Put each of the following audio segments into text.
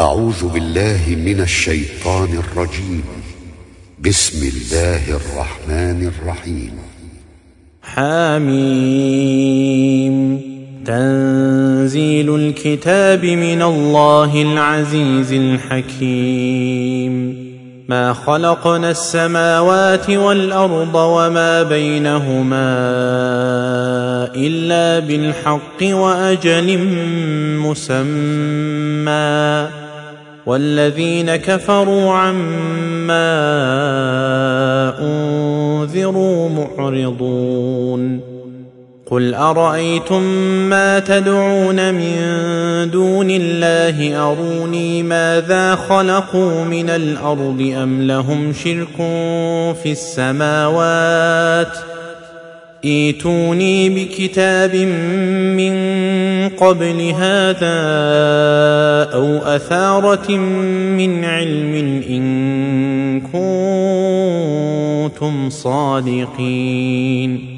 أعوذ بالله من الشيطان الرجيم. بسم الله الرحمن الرحيم. حاميم تنزيل الكتاب من الله العزيز الحكيم. ما خلقنا السماوات والأرض وما بينهما إلا بالحق وأجل مسمى. والذين كفروا عما أنذروا معرضون قل أرأيتم ما تدعون من دون الله أروني ماذا خلقوا من الأرض أم لهم شرك في السماوات ايتوني بكتاب من قبل هذا أو أثارة من علم إن كنتم صادقين.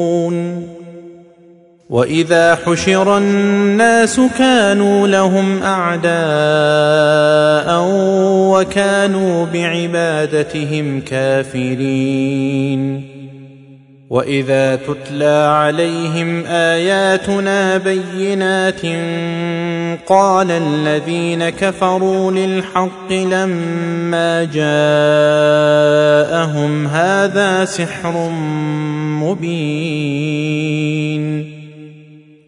واذا حشر الناس كانوا لهم اعداء وكانوا بعبادتهم كافرين واذا تتلى عليهم اياتنا بينات قال الذين كفروا للحق لما جاءهم هذا سحر مبين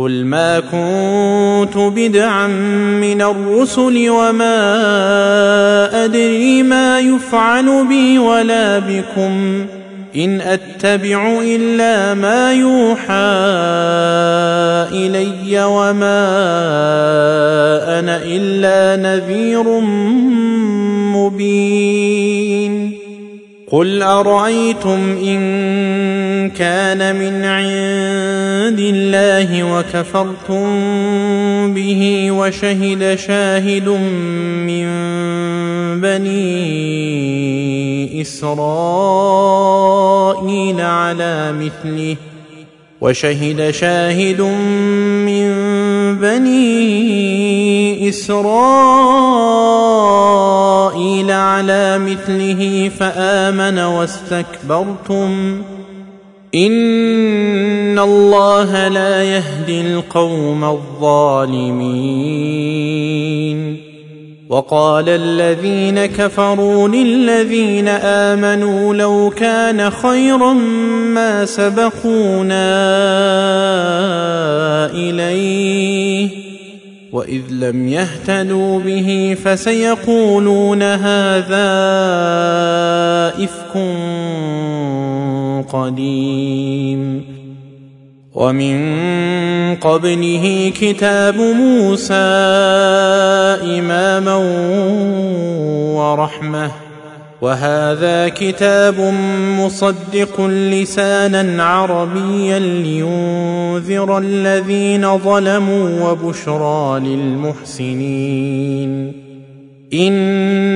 قل ما كنت بدعا من الرسل وما ادري ما يفعل بي ولا بكم ان اتبع الا ما يوحى الي وما أنا الا نذير مبين قل ارايتم ان كان من عند الله وكفرتم به وشهد شاهد من بني اسرائيل على مثله وشهد شاهد من بني إسرائيل على مثله فآمن واستكبرتم. إن الله لا يهدي القوم الظالمين. وقال الذين كفروا للذين آمنوا لو كان خيرا ما سبقونا إليه وإذ لم يهتدوا به فسيقولون هذا إفك قديم ومن قبله كتاب موسى إماما ورحمة. وهذا كتاب مصدق لسانا عربيا لينذر الذين ظلموا وبشرى للمحسنين.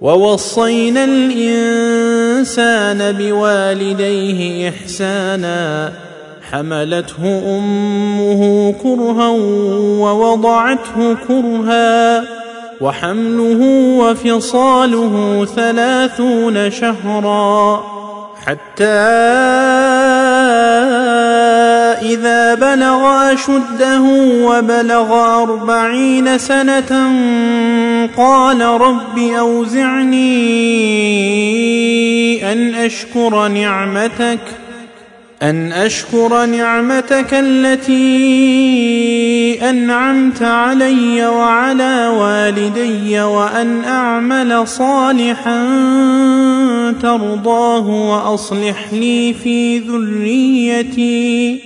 ووصينا الإنسان بوالديه إحسانا حملته أمه كرها ووضعته كرها وحمله وفصاله ثلاثون شهرا حتى إذا بلغ أشده وبلغ أربعين سنة قال رب أوزعني أن أشكر نعمتك ۖ أن أشكر نعمتك التي أنعمت علي وعلى والدي وأن أعمل صالحا ترضاه وأصلح لي في ذريتي.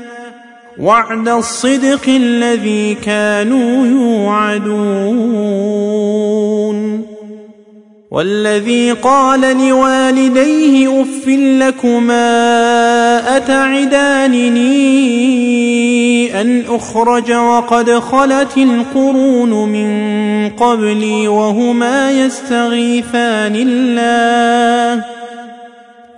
وعد الصدق الذي كانوا يوعدون. والذي قال لوالديه اف لكما أتعدانني أن أخرج وقد خلت القرون من قبلي وهما يستغيثان الله.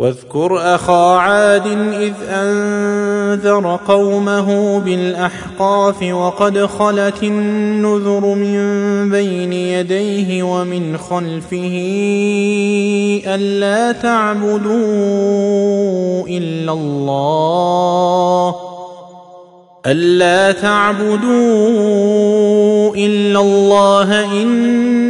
واذكر أخا عاد إذ أنذر قومه بالأحقاف وقد خلت النذر من بين يديه ومن خلفه ألا تعبدوا إلا الله ألا تعبدوا إلا الله إني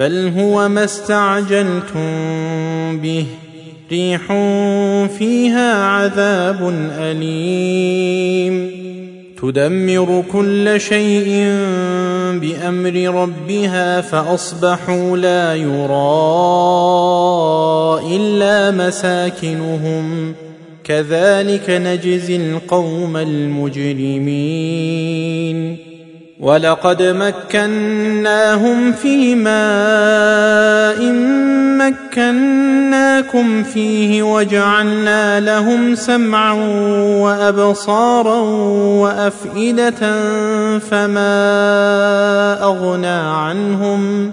بل هو ما استعجلتم به ريح فيها عذاب اليم تدمر كل شيء بامر ربها فاصبحوا لا يرى الا مساكنهم كذلك نجزي القوم المجرمين ولقد مكناهم في ماء مكناكم فيه وجعلنا لهم سمعا وابصارا وافئده فما اغنى عنهم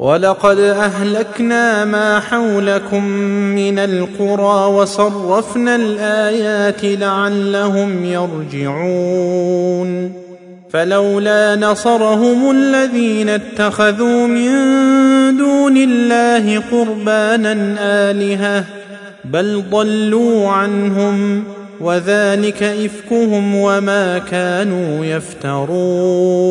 ولقد اهلكنا ما حولكم من القرى وصرفنا الايات لعلهم يرجعون فلولا نصرهم الذين اتخذوا من دون الله قربانا الهه بل ضلوا عنهم وذلك افكهم وما كانوا يفترون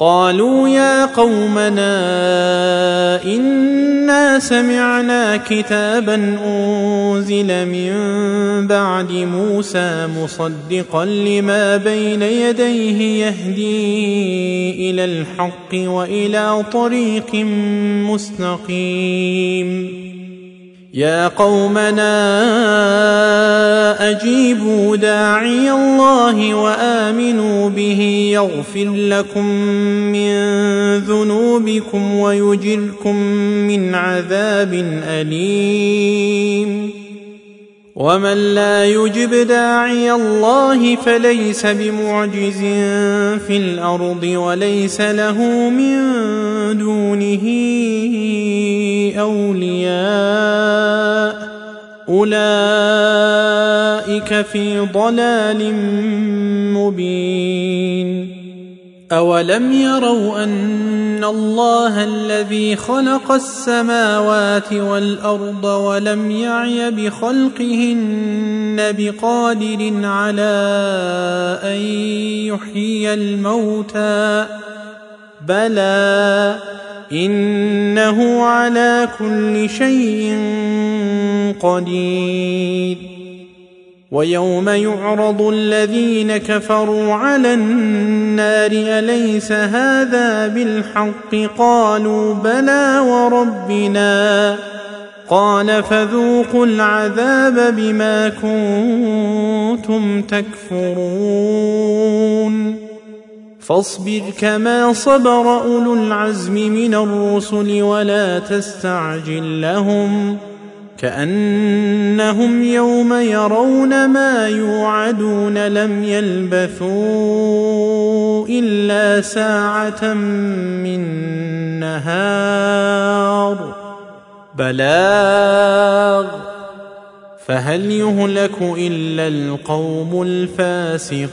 قالوا يا قومنا إنا سمعنا كتابا أنزل من بعد موسى مصدقا لما بين يديه يهدي إلى الحق وإلى طريق مستقيم. يا قومنا أجيبوا داعي الله وامنوا به يغفر لكم من ذنوبكم ويجركم من عذاب أليم. ومن لا يجب داعي الله فليس بمعجز في الأرض وليس له من دونه أولياء. أولئك في ضلال مبين. أولم يروا أن الله الذي خلق السماوات والأرض ولم يعي بخلقهن بقادر على أن يحيي الموتى؟ بلى إنه على كل شيء قدير. ويوم يعرض الذين كفروا على النار أليس هذا بالحق؟ قالوا بلى وربنا. قال فذوقوا العذاب بما كنتم تكفرون. فاصبر كما صبر أولو العزم من الرسل ولا تستعجل لهم كأنهم يوم يرون ما يوعدون لم يلبثوا إلا ساعة من نهار بلاغ فهل يهلك إلا القوم الفاسقون